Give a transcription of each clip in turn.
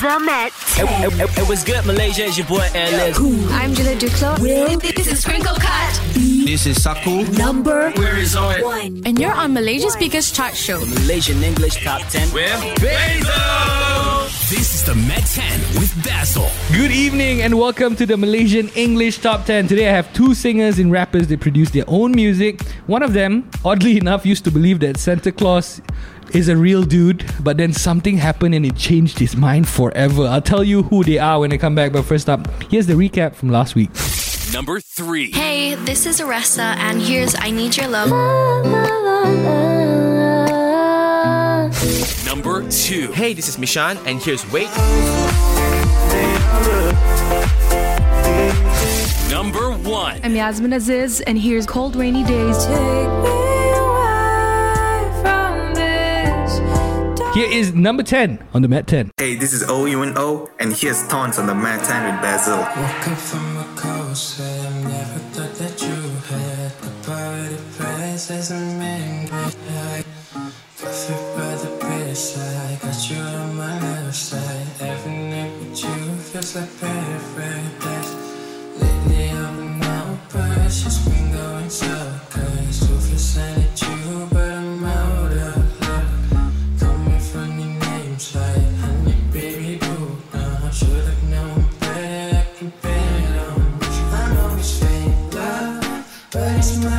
The Met. It, it, it was good, Malaysia. It's your boy Alice. I'm Julia Duclos. This is Sprinkle Cut. This is Saku. Number Where is it? one. And you're on Malaysia biggest Chart Show. Malaysian English Top 10. With Basil. This is the Met 10 with Basil. Good evening and welcome to the Malaysian English Top 10. Today I have two singers and rappers that produce their own music. One of them, oddly enough, used to believe that Santa Claus is a real dude, but then something happened and it changed his mind forever. I'll tell you who they are when I come back, but first up, here's the recap from last week. Number 3. Hey, this is Aressa, and here's I Need Your Love. Number 2. Hey, this is Mishan, and here's Wait. Number 1. I'm Yasmin Aziz, and here's Cold Rainy Days. Here is number 10 on the Met 10. Hey, this is O U N O, and here's Tons on the Met 10 with Basil. Woke up from a cold sweat. Never thought that you had the power to press but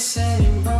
this anymore.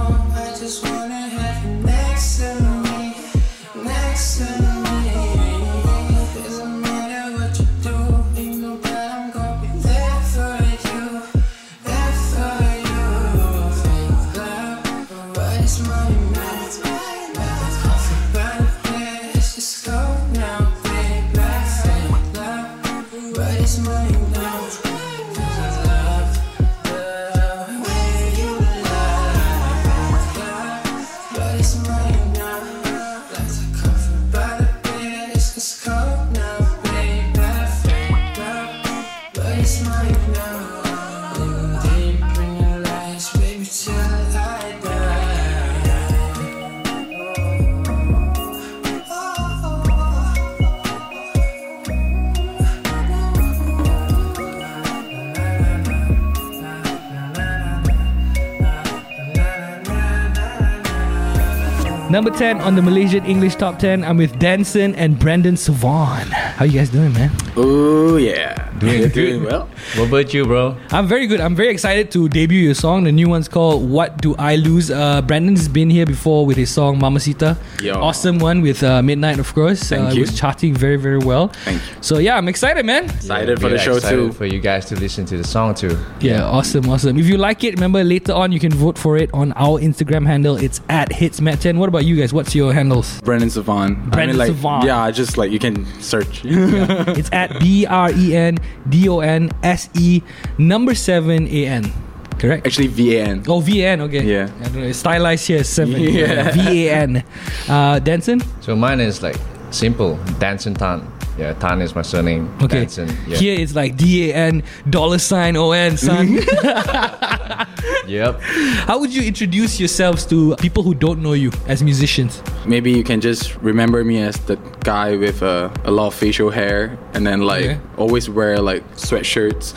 10 on the Malaysian English Top 10. I'm with Danson and Brandon Savon. How you guys doing, man? Oh yeah, Doing good. doing well. What about you, bro? I'm very good. I'm very excited to debut your song. The new one's called What Do I Lose? Uh, Brandon's been here before with his song Mamacita. Yo. Awesome one with uh, Midnight, of course. Thank uh, you. It was charting very, very well. Thank you. So, yeah, I'm excited, man. Excited for the show excited too. For you guys to listen to the song too. Yeah, awesome, awesome. If you like it, remember later on you can vote for it on our Instagram handle. It's at HitsMet10. What about you guys? What's your handles? Brendan Savon. I Brendan mean, like, Savon. Yeah, just like you can search. It's at B R E N D O N S E number seven A N. Correct. Actually, VAN. Oh, VAN, okay. Yeah. I don't know, it's stylized here, seven. Yeah. VAN. Uh, Danson? So mine is like simple. Danson Tan. Yeah, Tan is my surname. Okay. Danson. Yeah. Here it's like DAN, dollar sign ON, son. Yep. How would you introduce yourselves to people who don't know you as musicians? Maybe you can just remember me as the guy with uh, a lot of facial hair and then like Okay. always wear like sweatshirts,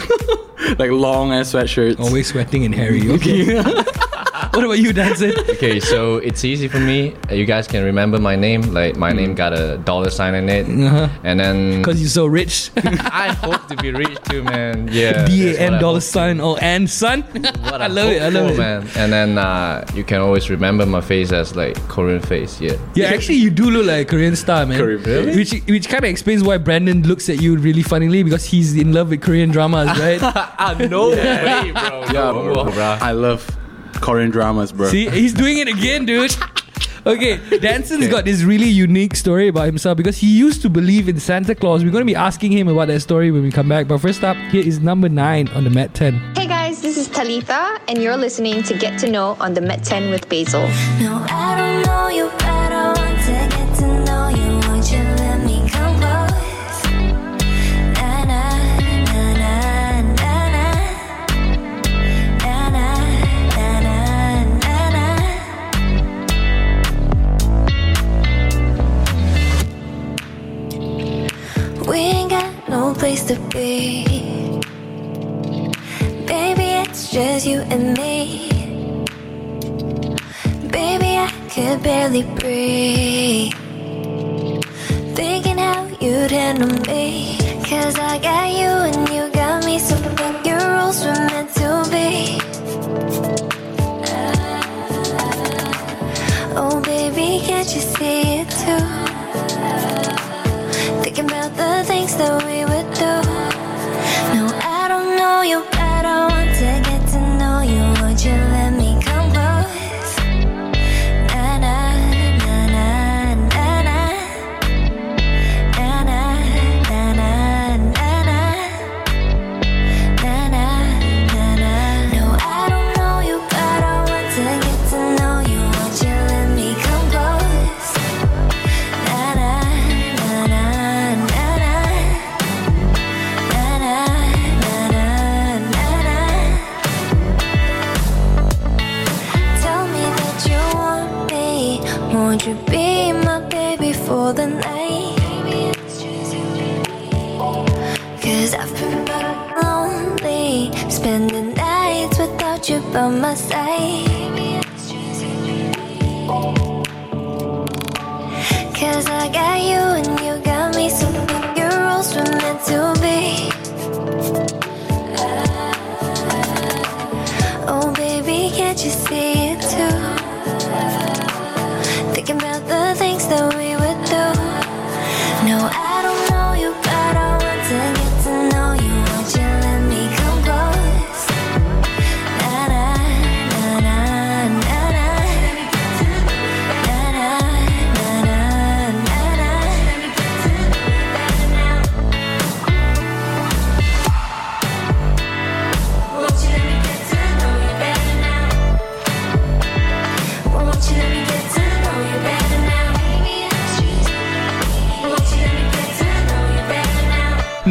like long ass sweatshirts. Always sweating and hairy. Okay. what about you, Danson? Okay, so it's easy for me. You guys can remember my name. Like my name got a dollar sign in it, Uh-huh. and then Because you're so rich. I hope to be rich too, man. Yeah. that's DAN dollar sign to- and son. What I love it, I love for, it. man. And then uh, you can always remember my face as like Korean face. Yeah. Yeah, actually, you do look like a Korean star, man. Korean- Really? Which which kind of explains why Brandon looks at you really funnily because he's in love with Korean dramas, right? Ah, no way, bro. Yeah, bro. bro. I love Korean dramas, bro. See, he's doing it again, dude. Okay, Danson's got this really unique story about himself because he used to believe in Santa Claus. We're going to be asking him about that story when we come back. But first up, here is number nine on the Met 10. Hey guys, this is Talitha, and you're listening to Get to Know on the Met 10 with Basil. No, to be. Baby, it's just you and me. Baby, I could barely breathe. Thinking how you'd handle me. Cause I got you and you got me. So fuck your rules were meant to be. Oh, baby, can't you see it too? Thinking about the things that we by my side.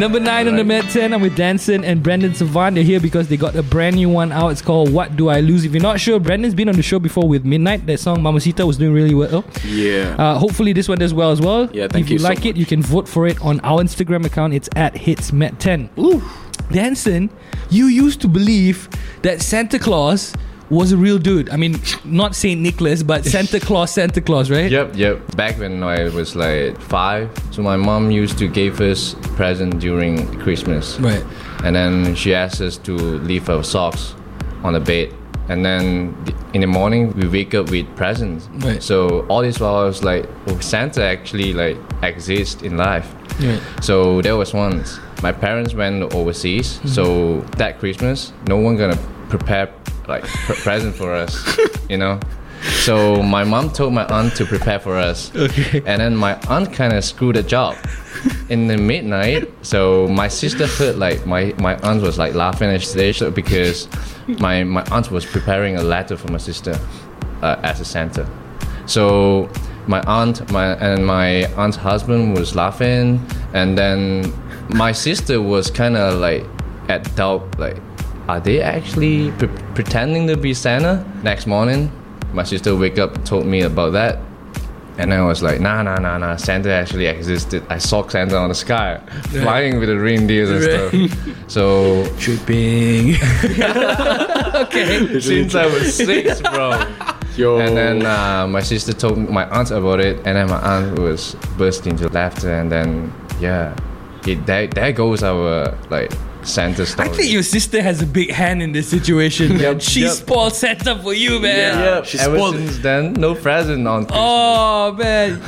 Number nine on the Met 10, I'm with Danson and Brandon Savant. They're here because they got a brand new one out. It's called What Do I Lose? If you're not sure, Brandon's been on the show before with Midnight. That song, Mamacita, was doing really well. Yeah. Uh, hopefully, this one does well as well. Yeah, thank if you, you so like it, you can vote for it on our Instagram account. It's at HitsMet10. Ooh. Danson, you used to believe that Santa Claus was a real dude. I mean, not Saint Nicholas, but Santa Claus, Santa Claus, right? Yep, yep. Back when I was like five, so my mom used to give us present during Christmas. Right. And then she asked us to leave our socks on the bed. And then in the morning we wake up with presents. Right. So all this while I was like, oh, Santa actually like exists in life. Right. So there was once my parents went overseas. Mm-hmm. So that Christmas, no one gonna prepare like pr- present for us, you know. So my mom told my aunt to prepare for us. Okay. And then my aunt kind of screwed the job. in the midnight. So my sister heard like my my aunt was like laughing at stage because my my aunt was preparing a letter for my sister uh, as a Santa. So my aunt my and my aunt's husband was laughing, and then my sister was kind of like at doubt like. Are they actually pre- pretending to be Santa? Next morning, my sister wake up told me about that and I was like, nah, nah, nah, nah. Santa actually existed. I saw Santa on the sky, flying with the reindeers and stuff. So tripping. okay. Since I was six, bro. Yo. And then uh, my sister told my aunt about it, and then my aunt was bursting into laughter, and then yeah, it there, there goes our like Santa story. I think your sister has a big hand in this situation. Yep, she yep. spoiled Santa for you, man. yeah, she ever spoiled since then, no present on Christmas. Oh man,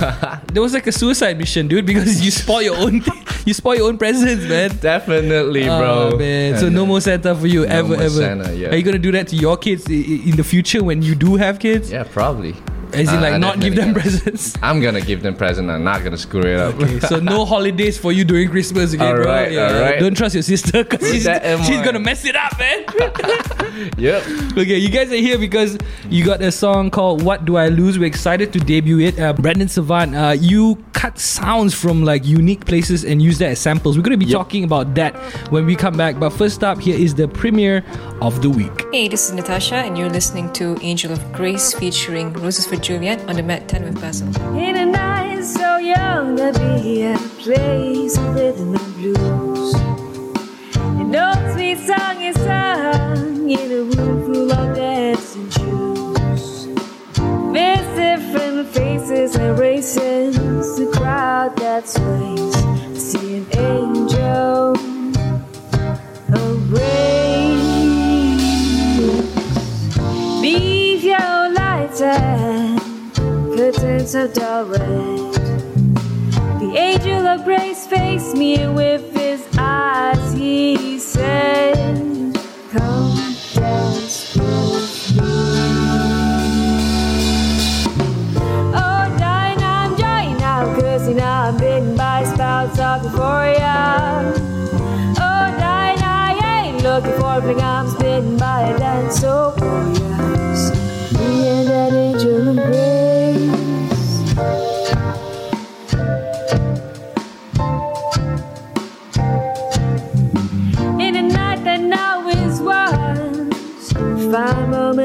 there was like a suicide mission, dude, because you spoil your own, you spoil your own presents, man. Definitely, oh, bro. Oh man, so no more Santa for you no ever, more ever. Santa, yeah. Are you gonna do that to your kids i- i- in the future when you do have kids? Yeah, probably. As in, Uh, like, not give them definitely presents. I'm gonna give them present. I'm not gonna screw it up. Okay, so no holidays for you during Christmas, okay, bro? Alright, alright. Don't trust your sister because she's, that in she's mind. gonna mess it up, man. yep. Okay, you guys are here because you got a song called "What Do I Lose." We're excited to debut it. Uh, Brandon Savant, uh, you cut sounds from like unique places and use that as samples. We're gonna be talking about that when we come back. But first up, here is the premiere of the week. Hey, this is Natasha, and you're listening to Angel of Grace featuring Roses for Juliet on the Met 10 with Basil. In a night so young to be at a place of rhythm and blues. An old sweet song is sung in a room full of dancing shoes. There's different faces and races, the crowd that sways. See an angel and curtains of dull red. The angel of grace faced me with his eyes. He said, Come dance with me. Oh, dying, I'm now, cause now I'm bitten by spouts of euphoria. Oh, dying, I ain't looking for bling, I'm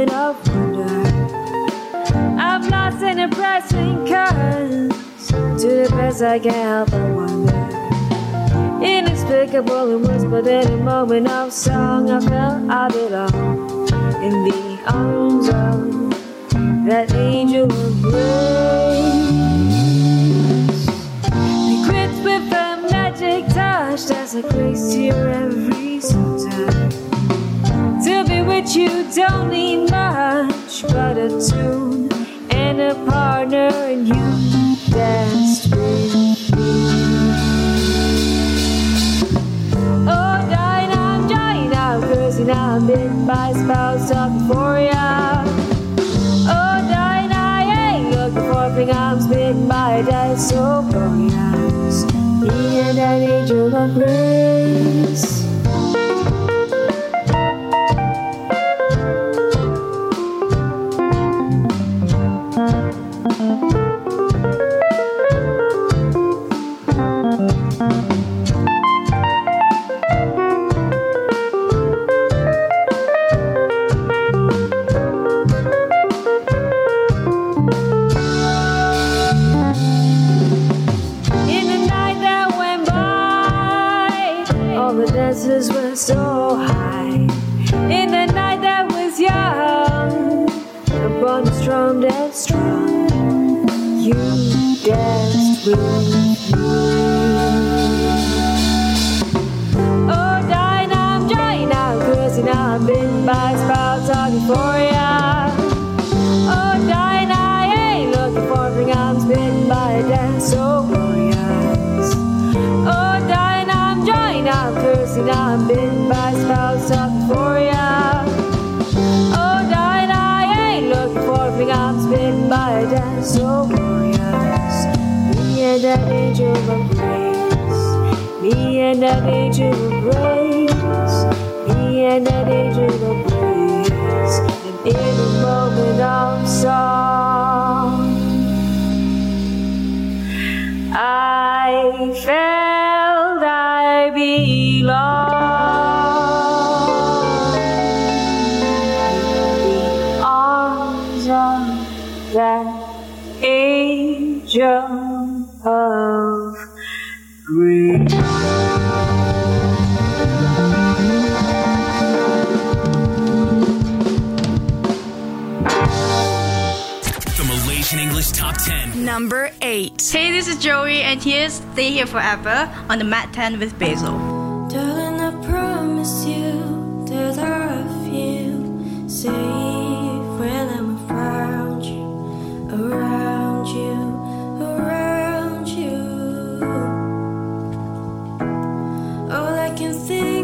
moment of wonder. I'm lost in a pressing currents to the best I can help but wonder. Inexplicable and whispered in a moment of song. I felt I belong in the arms of that angel of grace. Equipped with a magic touch, there's a grace here every sometime. To you don't need much but a tune and a partner, and you danced with me. Oh, dying, I'm dying, I'm cursing, I'm bitten by spouts of euphoria. Oh, dying, I ain't looking for thing, I'm smitten by death so glorious. Me and an angel of grace. by sprouts of euphoria. Oh, dying, I ain't looking for bring I'm spitting by a dance so glorious. Oh, dying, I'm drying, I'm cursing, I'm bitten by sprouts of euphoria. Oh, dying, I ain't looking for bring I'm spitting by a dance so glorious. Me and that angel of grace, me and that angel of grace and an angel of praise, and in a moment of song. I Hey, this is Joey, and here's Stay Here Forever on the Met 10 with Basil. Darling, I promise you that I feel safe when I'm around you, around you, around you. All I can think.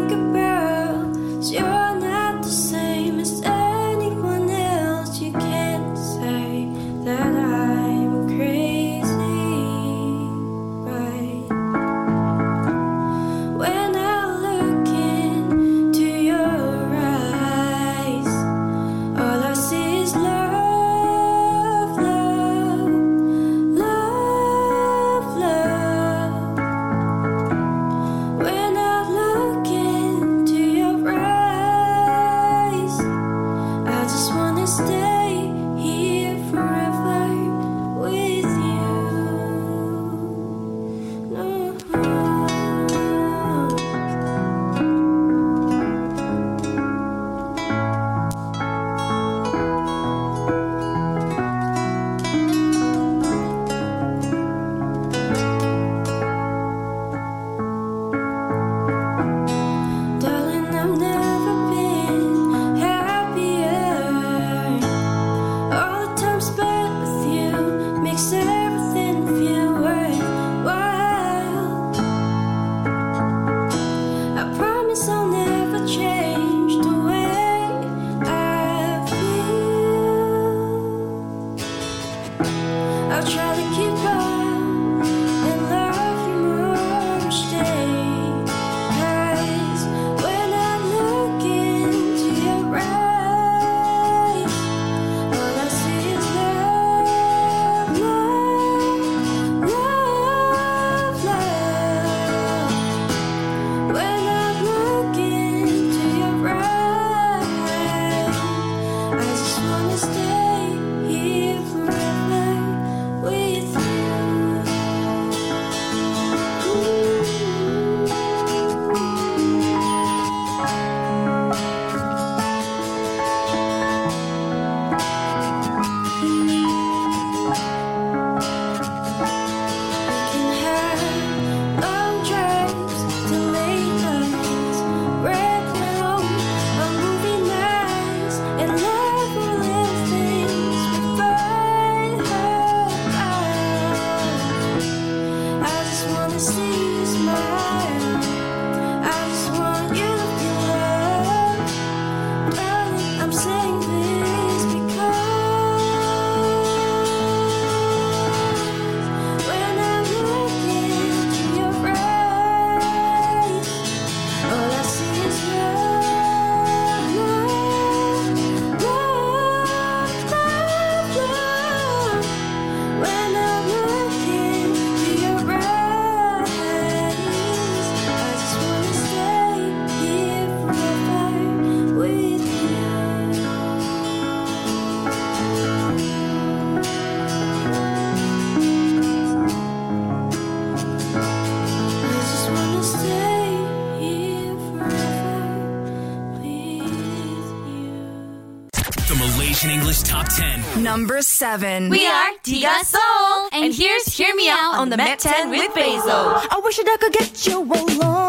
the Malaysian English Top 10. Number 7. We are Tiga Soul. And here's Hear Me Out on the Met 10 with Basil. I wish that I could get you alone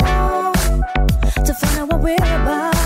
to find out what we're about.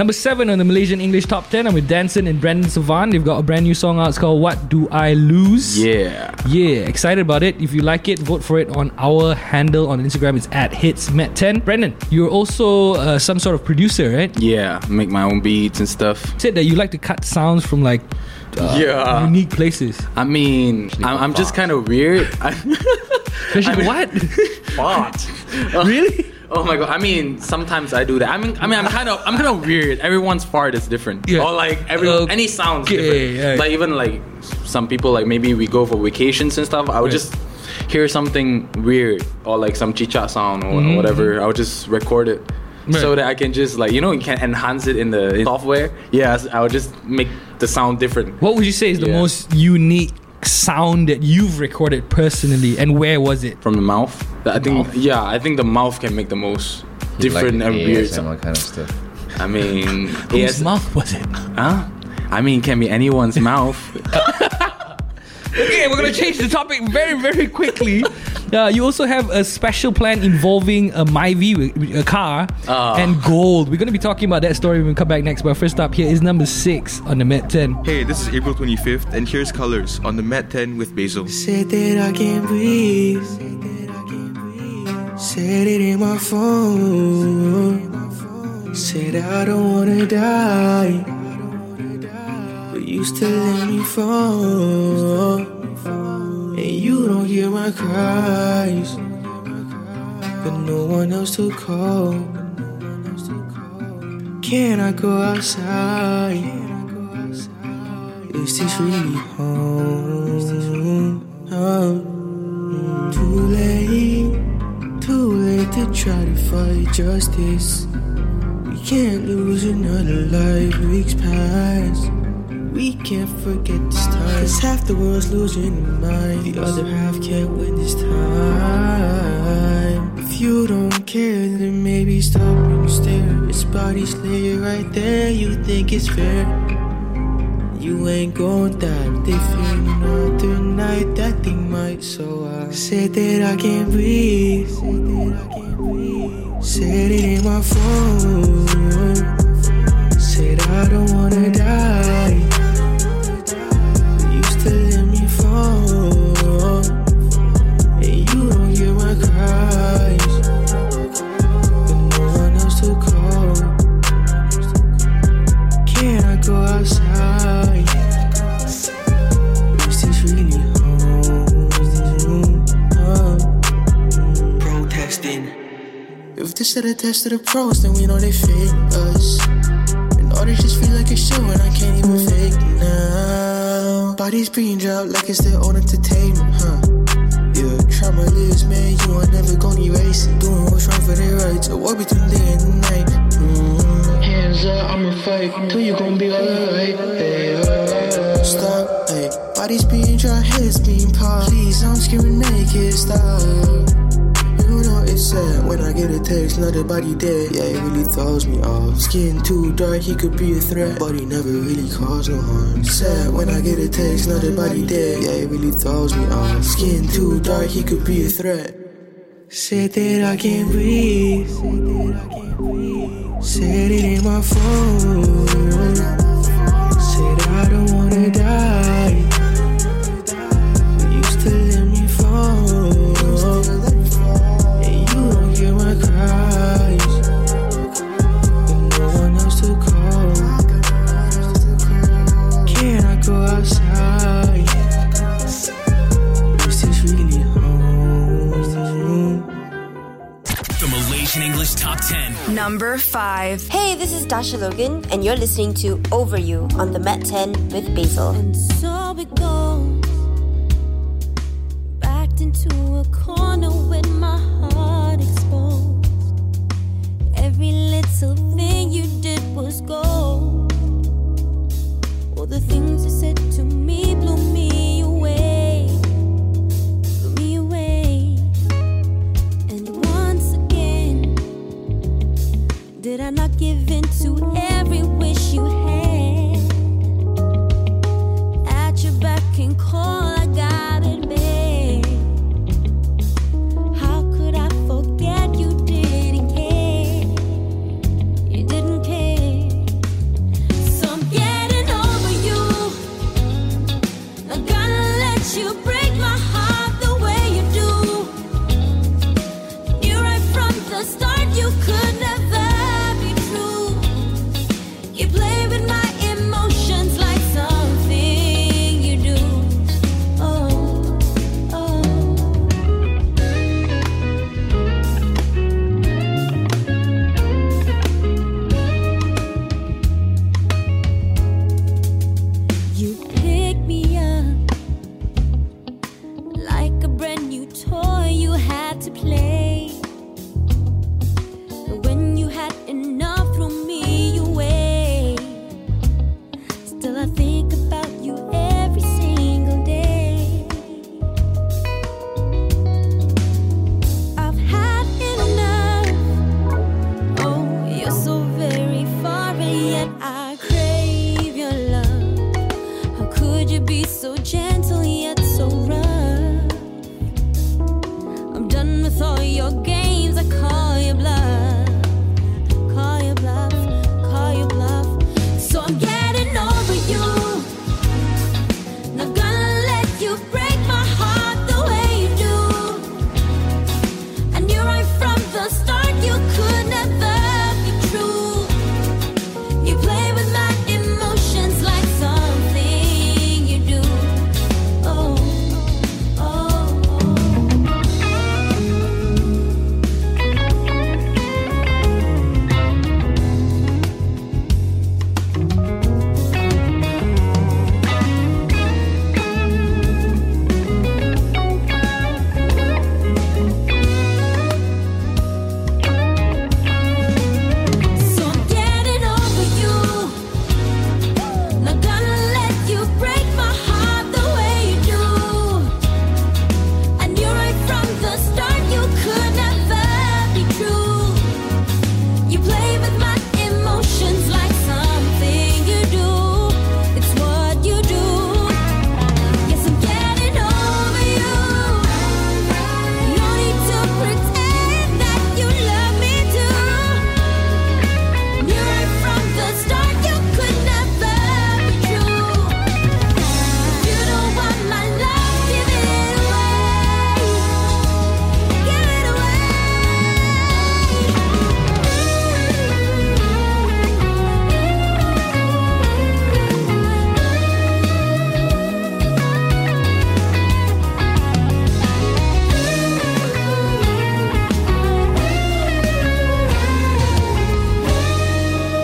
Number seven on the Malaysian English Top 10. I'm with Danson and Brandon Savan. They've got a brand new song out. It's called What Do I Lose? Yeah. Yeah, excited about it. If you like it, vote for it on our handle on Instagram. It's at HitsMet10. Brandon, you're also uh, some sort of producer, right? Yeah, make my own beats and stuff. Said that you like to cut sounds from like uh, Yeah. unique places. I mean, I'm, I'm just kind of weird. Especially what? What? really? Oh my god! I mean, sometimes I do that. I mean, I mean, I'm kind of, I'm kind of weird. Everyone's fart is different. Yeah. Or like every any sounds different. yeah. Like even like some people, like maybe we go for vacations and stuff. I would Right. just hear something weird or like some chicha sound or Mhm. whatever. I would just record it. So that I can just like you know you can enhance it in the in software. Yes, I would just make the sound different. What would you say is the Yeah. most unique sound that you've recorded personally, and where was it? From the mouth. I think yeah, I think the mouth can make the most different like and weird kind of stuff. I mean, Whose AS mouth was it? Huh? I mean, can be anyone's mouth. Okay, we're gonna change the topic very, very quickly. Uh, you also have a special plan involving a Myvi, a car, Ah. and gold. We're gonna be talking about that story when we come back next. But first up, here is number six on the Met 10. Hey, this is April 25th, and here's Colors on the Met 10 with Basil. Said that I can't breathe. Said it in my phone. Said I don't wanna die. You still let me fall. And you don't hear my cries. But no one else to call. Can I go outside? Is this really home? Oh, mm. too late, too late to try to fight justice. We can't lose another life, weeks pass. We can't forget this time. Cause half the world's losing their mind, the other half can't win this time. If you don't care, then maybe stop and stare. This body's lay right there, you think it's fair. You ain't gon' die if they feel another night that they might. So I said that I can't breathe. Said it in my phone. Said I don't wanna die. Are the test of the pros, then we know they fake us. And all this just feel like a show, and I can't even fake now. Bodies being dropped like it's their own entertainment, huh? My man, you ain't never gonna erase it. Doing what's wrong for their rights, a war between day and the night. Mm. Hands up, I'ma fight till you gon' be alright. Hey, stop, hey. Bodies being dropped, heads being popped. Please, I'm scaring naked, stop. It's sad when I get a text, not a body dead. Yeah, it really throws me off. Skin too dark, he could be a threat, but he never really caused no harm. Sad when I get a text, not a body dead. Yeah, it really throws me off. Skin too dark, he could be a threat. Said that I can't breathe. Said it in my phone. Said I don't wanna 10. Number 5. Hey, this is Dasha Logan, and you're listening to Over You on the Met 10 with Basil. So it goes. Backed into a corner with my heart exposed. Every little thing you did was gold. All the things done with all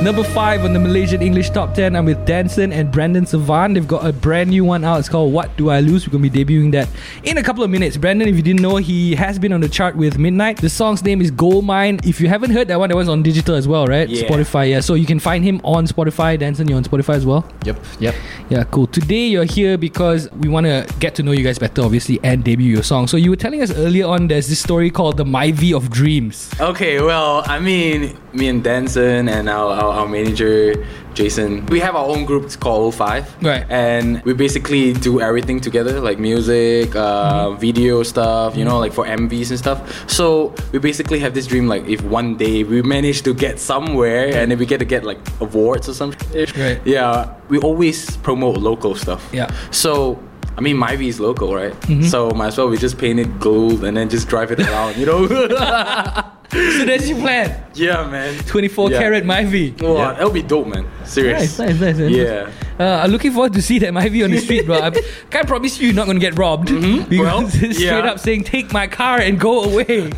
Number five on the Malaysian English Top 10. I'm with Danson and Brandon Savan. They've got a brand new one out. It's called What Do I Lose? We're going to be debuting that in a couple of minutes. Brandon, if you didn't know, he has been on the chart with Midnight. The song's name is Gold Mine. If you haven't heard that one, that one's on digital as well, right? Yeah. Spotify, yeah. So you can find him on Spotify. Danson, you're on Spotify as well? Yep, yep. Yeah, cool. Today you're here because we want to get to know you guys better, obviously, and debut your song. So you were telling us earlier on there's this story called the Myvi of Dreams. Okay, well, I mean, me and Danson and our, our, our manager, Jason, we have our own group it's called 05. Right. And we basically do everything together, like music, uh, video stuff, you know, like for MVs and stuff. So we basically have this dream, like if one day we manage to get somewhere and then we get to get like awards or something. Right. Yeah, we always promote local stuff. Yeah. So I mean, Myvi is local, right? Mhm. So might as well we just paint it gold and then just drive it around, you know? so that's your plan. yeah, man. 24 Yeah. carat Myvi. Oh, that'll be dope, man. Serious. Nice, nice, nice. man. Yeah. Uh, I'm looking forward to see that Myvi on the street, bro. I can't promise you you're not going to get robbed. Because Mm-hmm. Well, straight yeah. up saying, take my car and go away.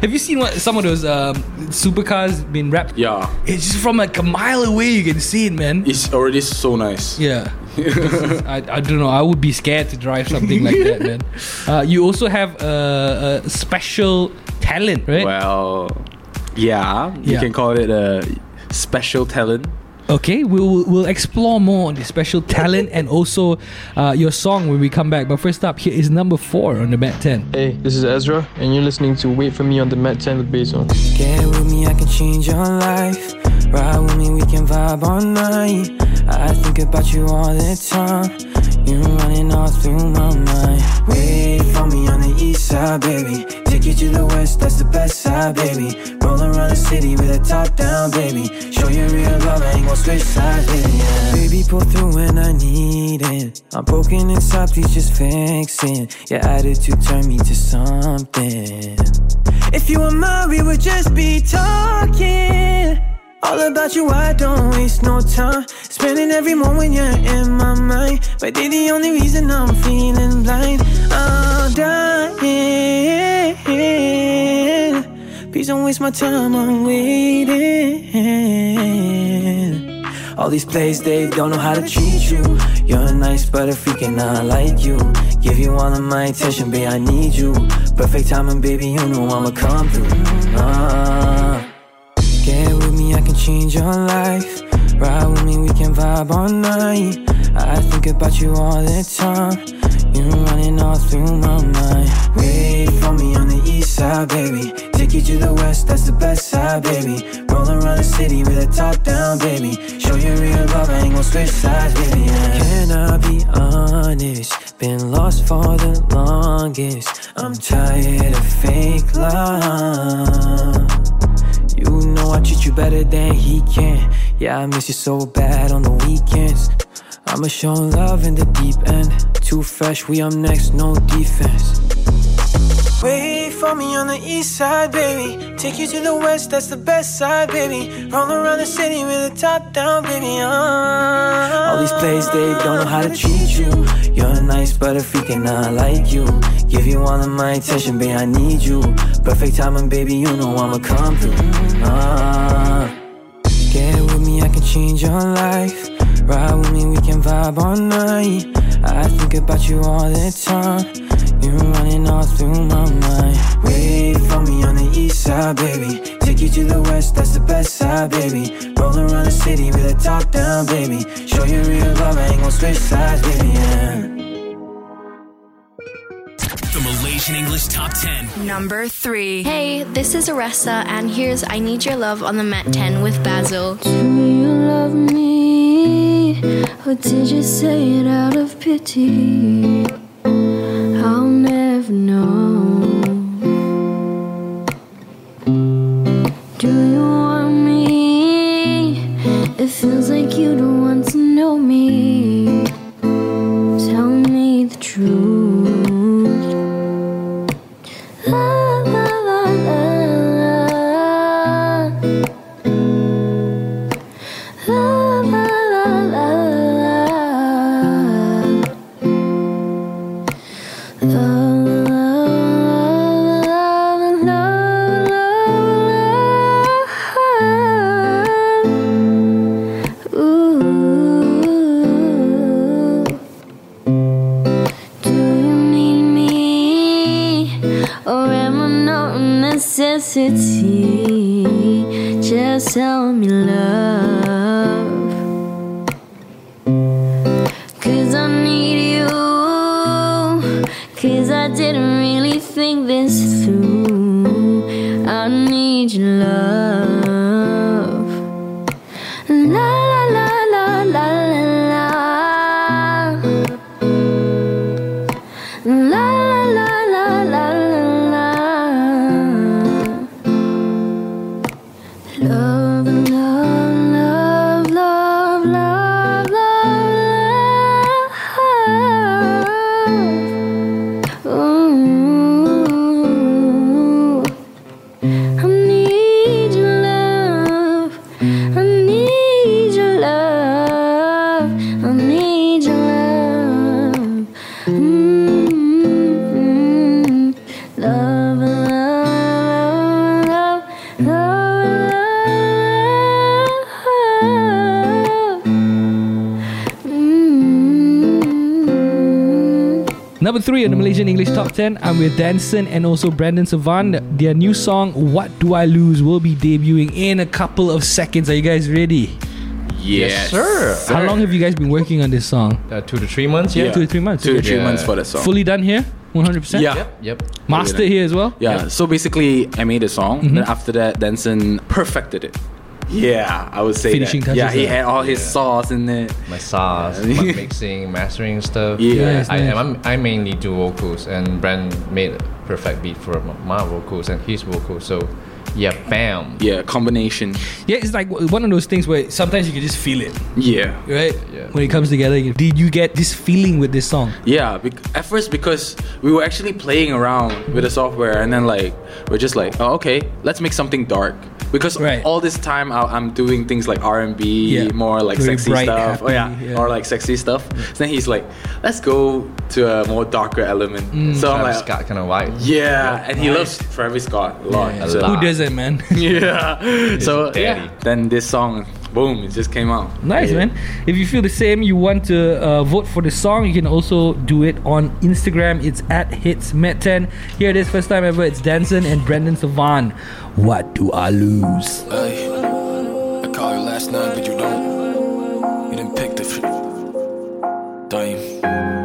Have you seen what some of those um, supercars been wrapped? Yeah. It's just from like a mile away, you can see it, man. It's already so nice. Yeah. I, I don't know. I would be scared to drive something like that, man. Uh, you also have a, a special talent, right? Well, yeah, you Yeah. can call it a special talent. Okay, we'll we'll explore more on the special talent and also uh, your song when we come back. But first up, here is number four on the Met 10. Hey, this is Ezra, and you're listening to Wait For Me on the Met 10 with Basil. Get with me, I can change your life. Ride with me, we can vibe all night. I think about you all the time. You running all through my mind. Wait for me on the east side, baby. Take you to the west, that's the best side, baby. Roll around the city with a top down, baby. Show you real love, I ain't gon' switch sides, baby. Yeah. Baby, pull through when I need it. I'm broken inside, please just fix it. Your attitude turned me to something. If you were mine, we would just be talking. All about you, I don't waste no time. Spending every moment you're in my mind. But they the only reason I'm feeling blind. I'm dying. Please don't waste my time, I'm waiting. All these plays, they don't know how to treat you. You're nice, but a freak and I like you. Give you all of my attention, babe, I need you. Perfect timing, baby, you know I'ma come through. Uh, Get with me, I can change your life. Ride with me, we can vibe all night. I think about you all the time. You're running all through my mind. Wait for me on the east side, baby. Take you to the west, that's the best side, baby. Roll around the city with a top down, baby. Show you real love, I ain't gon' switch sides, baby. Can I be honest? Been lost for the longest. I'm tired of fake love. You know I treat you better than he can. Yeah, I miss you so bad on the weekends. I'ma show love in the deep end. Too fresh, we up next, no defense. Wait for me on the east side, baby. Take you to the west, that's the best side, baby. Roll around the city with a top down, baby. Uh. All these plays, they don't know how to treat you. You're a nice, but a freak and I like you. Give you all of my attention, babe, I need you. Perfect timing, baby, you know I'ma come through. Uh. Get with me, I can change your life. Ride with me, we can vibe all night. I think about you all the time. You're running all through my mind. Wait for me on the east side, baby. Take you to the west, that's the best side, baby. Roll around the city with a top down, baby. Show you real love, I ain't gon' switch sides, baby. Yeah. The Malaysian English Top 10. Number three. Hey, this is Aressa, and here's I Need Your Love on the Met 10 with Basil. Do you love me? Or did you say it out of pity? I'll never know. Number three on the Malaysian English Top 10, I'm with Danson and also Brandon Savan. Their new song, What Do I Lose, will be debuting in a couple of seconds. Are you guys ready? Yes, sir. How long have you guys been working on this song? Uh, two to three months, yeah. Yeah. Two to three months. Two to okay. three months for the song. Fully done here? 100%? Yeah. Yep, yep. Mastered here as well? Yeah. So basically, I made a song. Mhm. Then after that, Danson perfected it. Yeah, I would say Finishing that. Yeah, he had all his sauce in it. My sauce, my mixing, mastering stuff. Yeah. Nice, I, nice. I'm, I mainly do vocals, and Brand made a perfect beat for my vocals and his vocals. So, yeah, bam. Yeah, combination. Yeah, it's like one of those things where sometimes you can just feel it, Yeah. right? Yeah. When it comes together, you- did you get this feeling with this song? Yeah, bec- at first because we were actually playing around with the software, and then like we're just like, oh, okay, let's make something dark. Because Right. all this time I- I'm doing things like R and B, Yeah. more like Very sexy bright, stuff. oh yeah. yeah. or like sexy stuff. So then he's like, let's go to a more darker element. Mm. So I'm Travis like, Scott kind of white. yeah, and he loves Travis Scott a lot. A so- lot. Who doesn't, man? yeah. so yeah, then this song, boom, it just came out. Nice, Yeah. man. If you feel the same, you want to uh, vote for the song, you can also do it on Instagram. It's at HitsMet10. Here it is, first time ever. It's Danson and Brandon Savan. What do I lose? Hey, I called you last night, but you don't. You didn't pick the shit. Damn.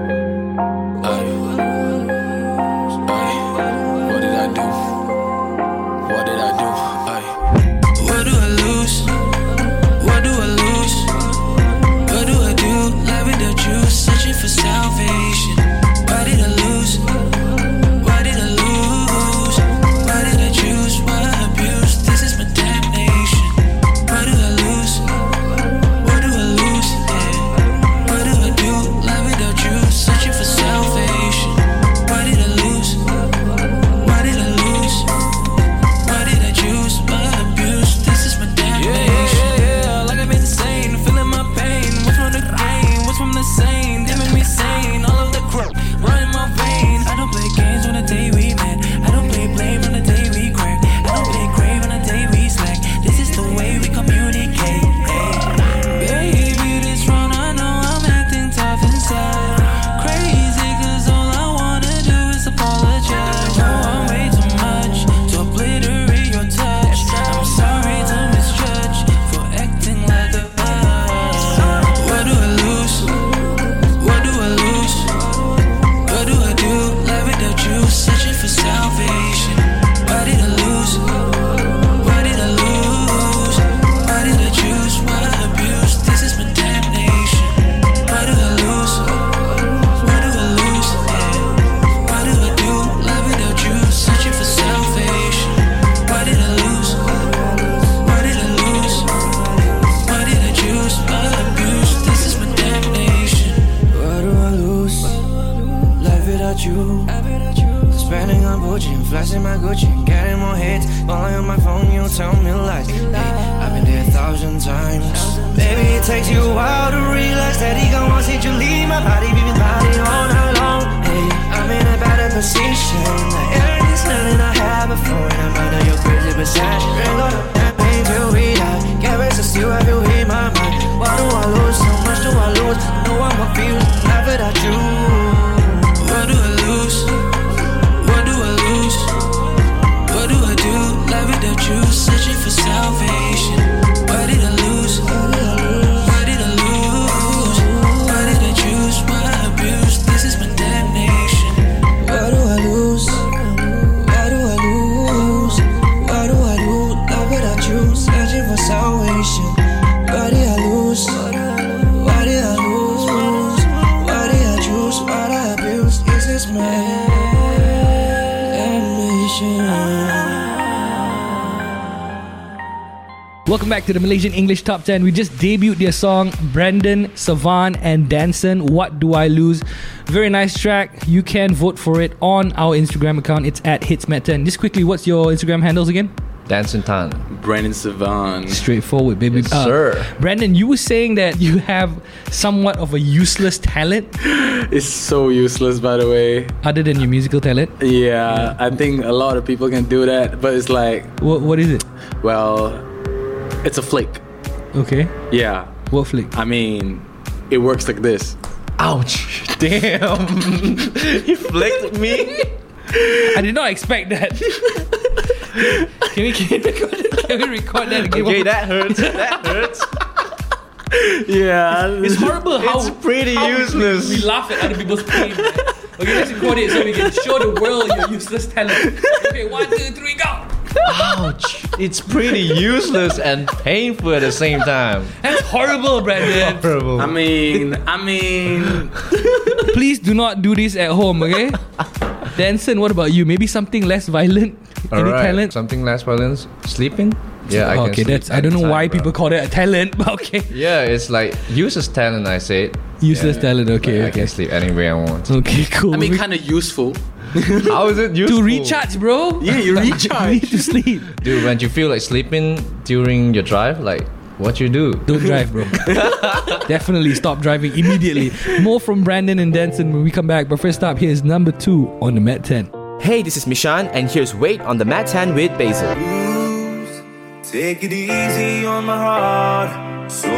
Back to the Malaysian English Top 10. We just debuted their song Brandon, Savan, and Danson. What Do I Lose? Very nice track. You can vote for it on our Instagram account. It's at HitsMet10. Just quickly, what's your Instagram handles again? Danson Tan. Brandon Savan. Straightforward, baby. Uh, sir. Brandon, you were saying that you have somewhat of a useless talent It's so useless, by the way. other than your musical talent. Yeah, I think a lot of people can do that, but it's like, What, what is it? well, it's a flick. Okay. Yeah. What flick? I mean, it works like this. Ouch! Damn! he flicked me. I did not expect that. can we can we record, it? Can we record that again? Okay, that hurts. That hurts. Yeah. It's horrible how It's pretty how we- useless. We, laugh at other people's pain. Okay, let's record it so we can show the world your useless talent. Okay, one, two, three, go. Ouch! It's pretty useless and painful at the same time. That's horrible, Brandon. Horrible. I mean, I mean, Please do not do this at home, okay? Danson, what about you? Maybe something less violent? Any Alright, talent? Something less violent? Sleeping? Yeah, I can okay, sleep that's I don't know anytime, why bro. people call that a talent, but okay. Yeah, it's like useless talent. I said. Useless Yeah. talent, okay, Like, I okay. can sleep anywhere I want. Okay, cool. I mean, kind of useful. How is it useful? to recharge, bro. Yeah, you Like, recharge. need to sleep. Dude, when you feel like sleeping during your drive, like what you do? Don't drive, bro. Definitely stop driving immediately. More from Brandon and Danson when we come back. But first up, here's number two on the Met 10. Hey, this is Mishan, and here's Wait on the Met 10 with Basil. Take it easy on my heart. So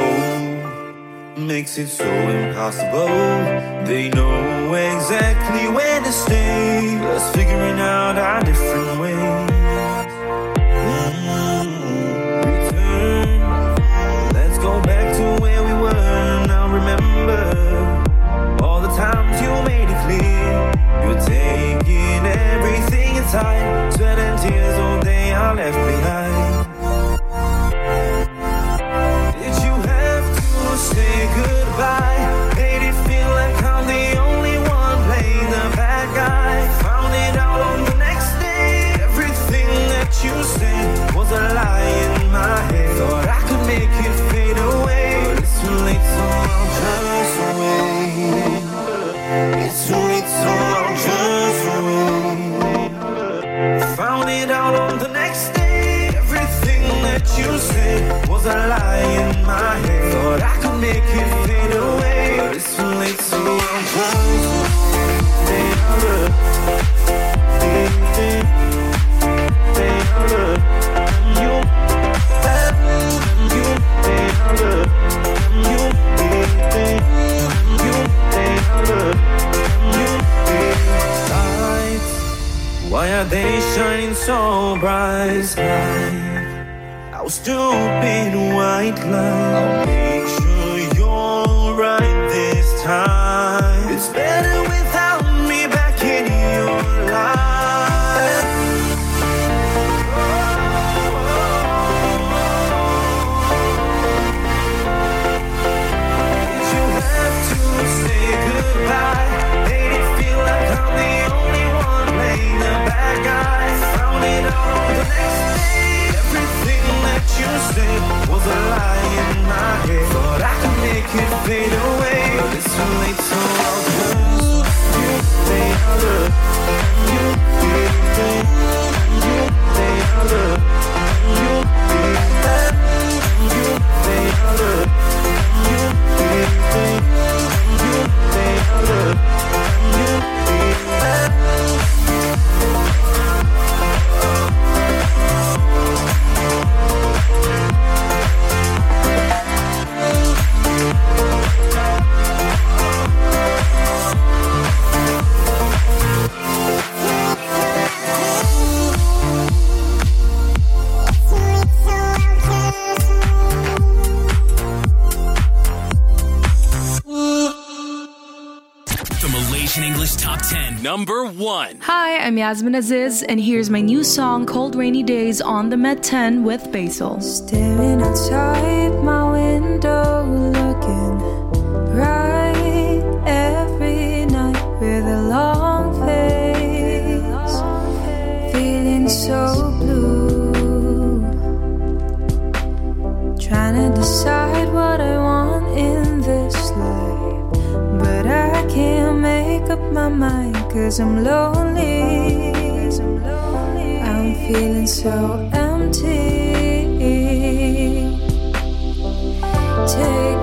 makes it so impossible. They know exactly where to stay. Us figuring out our different ways. Shining so bright? Our stupid white light. one. Hi, I'm Yasmin Aziz, and here's my new song, Cold Rainy Days, on the Met 10 with Basil. Staring outside my window, looking right every night with a long face, feeling so blue. Trying to decide what I want in this life, but I can't make up my mind cause I'm lonely. I'm feeling so empty. Take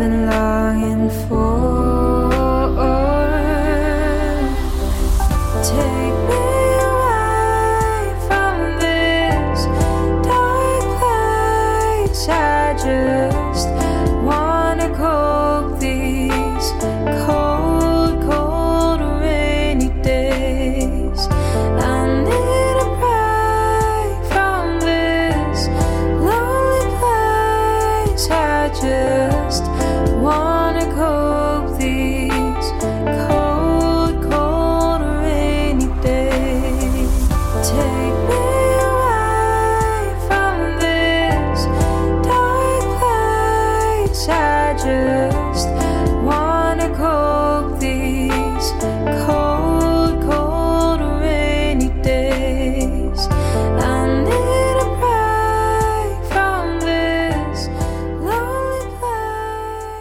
been longing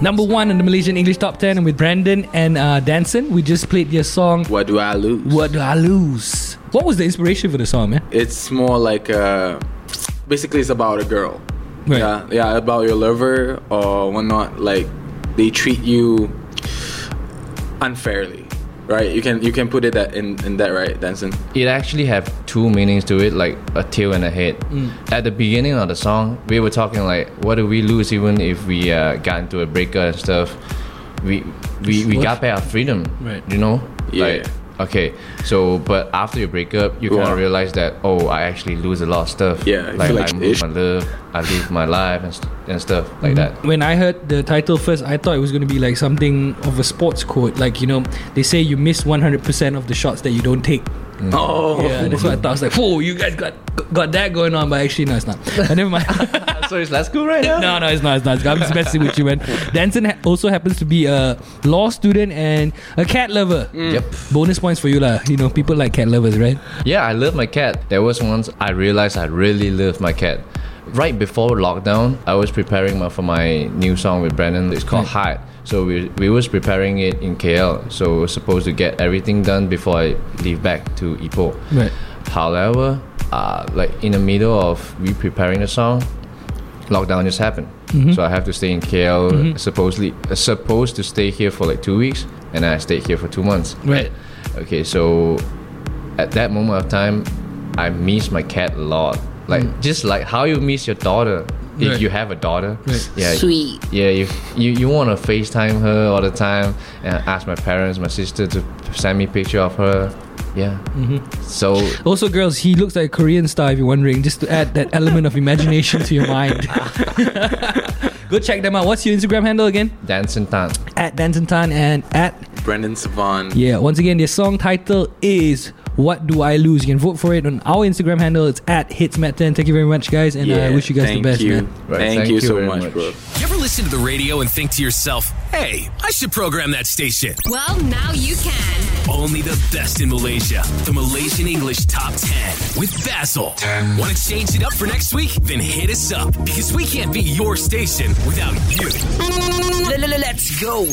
Number one in the Malaysian English Top 10 And with Brandon and uh, Danson. We just played their song What do I lose? What Do I Lose? What was the inspiration for the song, man? It's more like uh, basically it's about a girl. Yeah, yeah, about your lover or whatnot. Like they treat you unfairly, right? You can you can put it that in in that right, Danson. It actually have two meanings to it, like a tail and a head. Mm. At the beginning of the song, we were talking like, what do we lose even if we uh, got into a breakup and stuff? We we, we What? got back our freedom, Right. You know, Yeah. Like, okay, so but after you break up, you kind Wow. of realize that oh, I actually lose a lot of stuff. Yeah, like, like I lose my love, I live my life and, st- and stuff like Mm-hmm. that. When I heard the title first, I thought it was going to be like something of a sports quote. Like, you know, they say you miss 100% of the shots that you don't take. Mm. Oh. Yeah, that's what I thought. I was like, whoa, you guys got got that going on, but actually, no, it's not. But never mind. so it's less cool right now? no, no, it's not. It's not. I'm just messing with you, man. Danson ha- also happens to be a law student and a cat lover. Mm. Yep. Bonus points for you, lah. You know, people like cat lovers, right? Yeah, I love my cat. There was once I realized I really love my cat. Right before lockdown, I was preparing my, for my new song with Brandon. It's called Hide. So we, we was preparing it in KL. So we were supposed to get everything done before I leave back to Ipoh. Right. However, uh, like in the middle of we preparing the song, lockdown just happened. Mhm. So I have to stay in KL. Mhm. Supposedly uh, supposed to stay here for like two weeks, and I stayed here for two months. Right. Okay, so at that moment of time, I miss my cat a lot. Like just like how you miss your daughter if. Right. you have a daughter. Right. Yeah. Sweet. Yeah, you you, you want to FaceTime her all the time and ask my parents, my sister to send me picture of her. Yeah. Mhm. So Also, girls, he looks like a Korean star if you're wondering, just to add that element of imagination to your mind. Go check them out. What's your Instagram handle again? Danson Tan. At Danson Tan and at Brandon Savan. Yeah, once again, their song title is What Do I Lose? You can vote for it on our Instagram handle. It's at HitsMet10. Thank you very much, guys, and I wish you guys the best, you. man. Thank, you so much, bro. You ever listen to the radio and think to yourself, hey, I should program that station? Well, now you can. Only the best in Malaysia. The Malaysian English Top 10 with Basil. Want to change it up for next week? Then hit us up because we can't be your station without you. Let's go.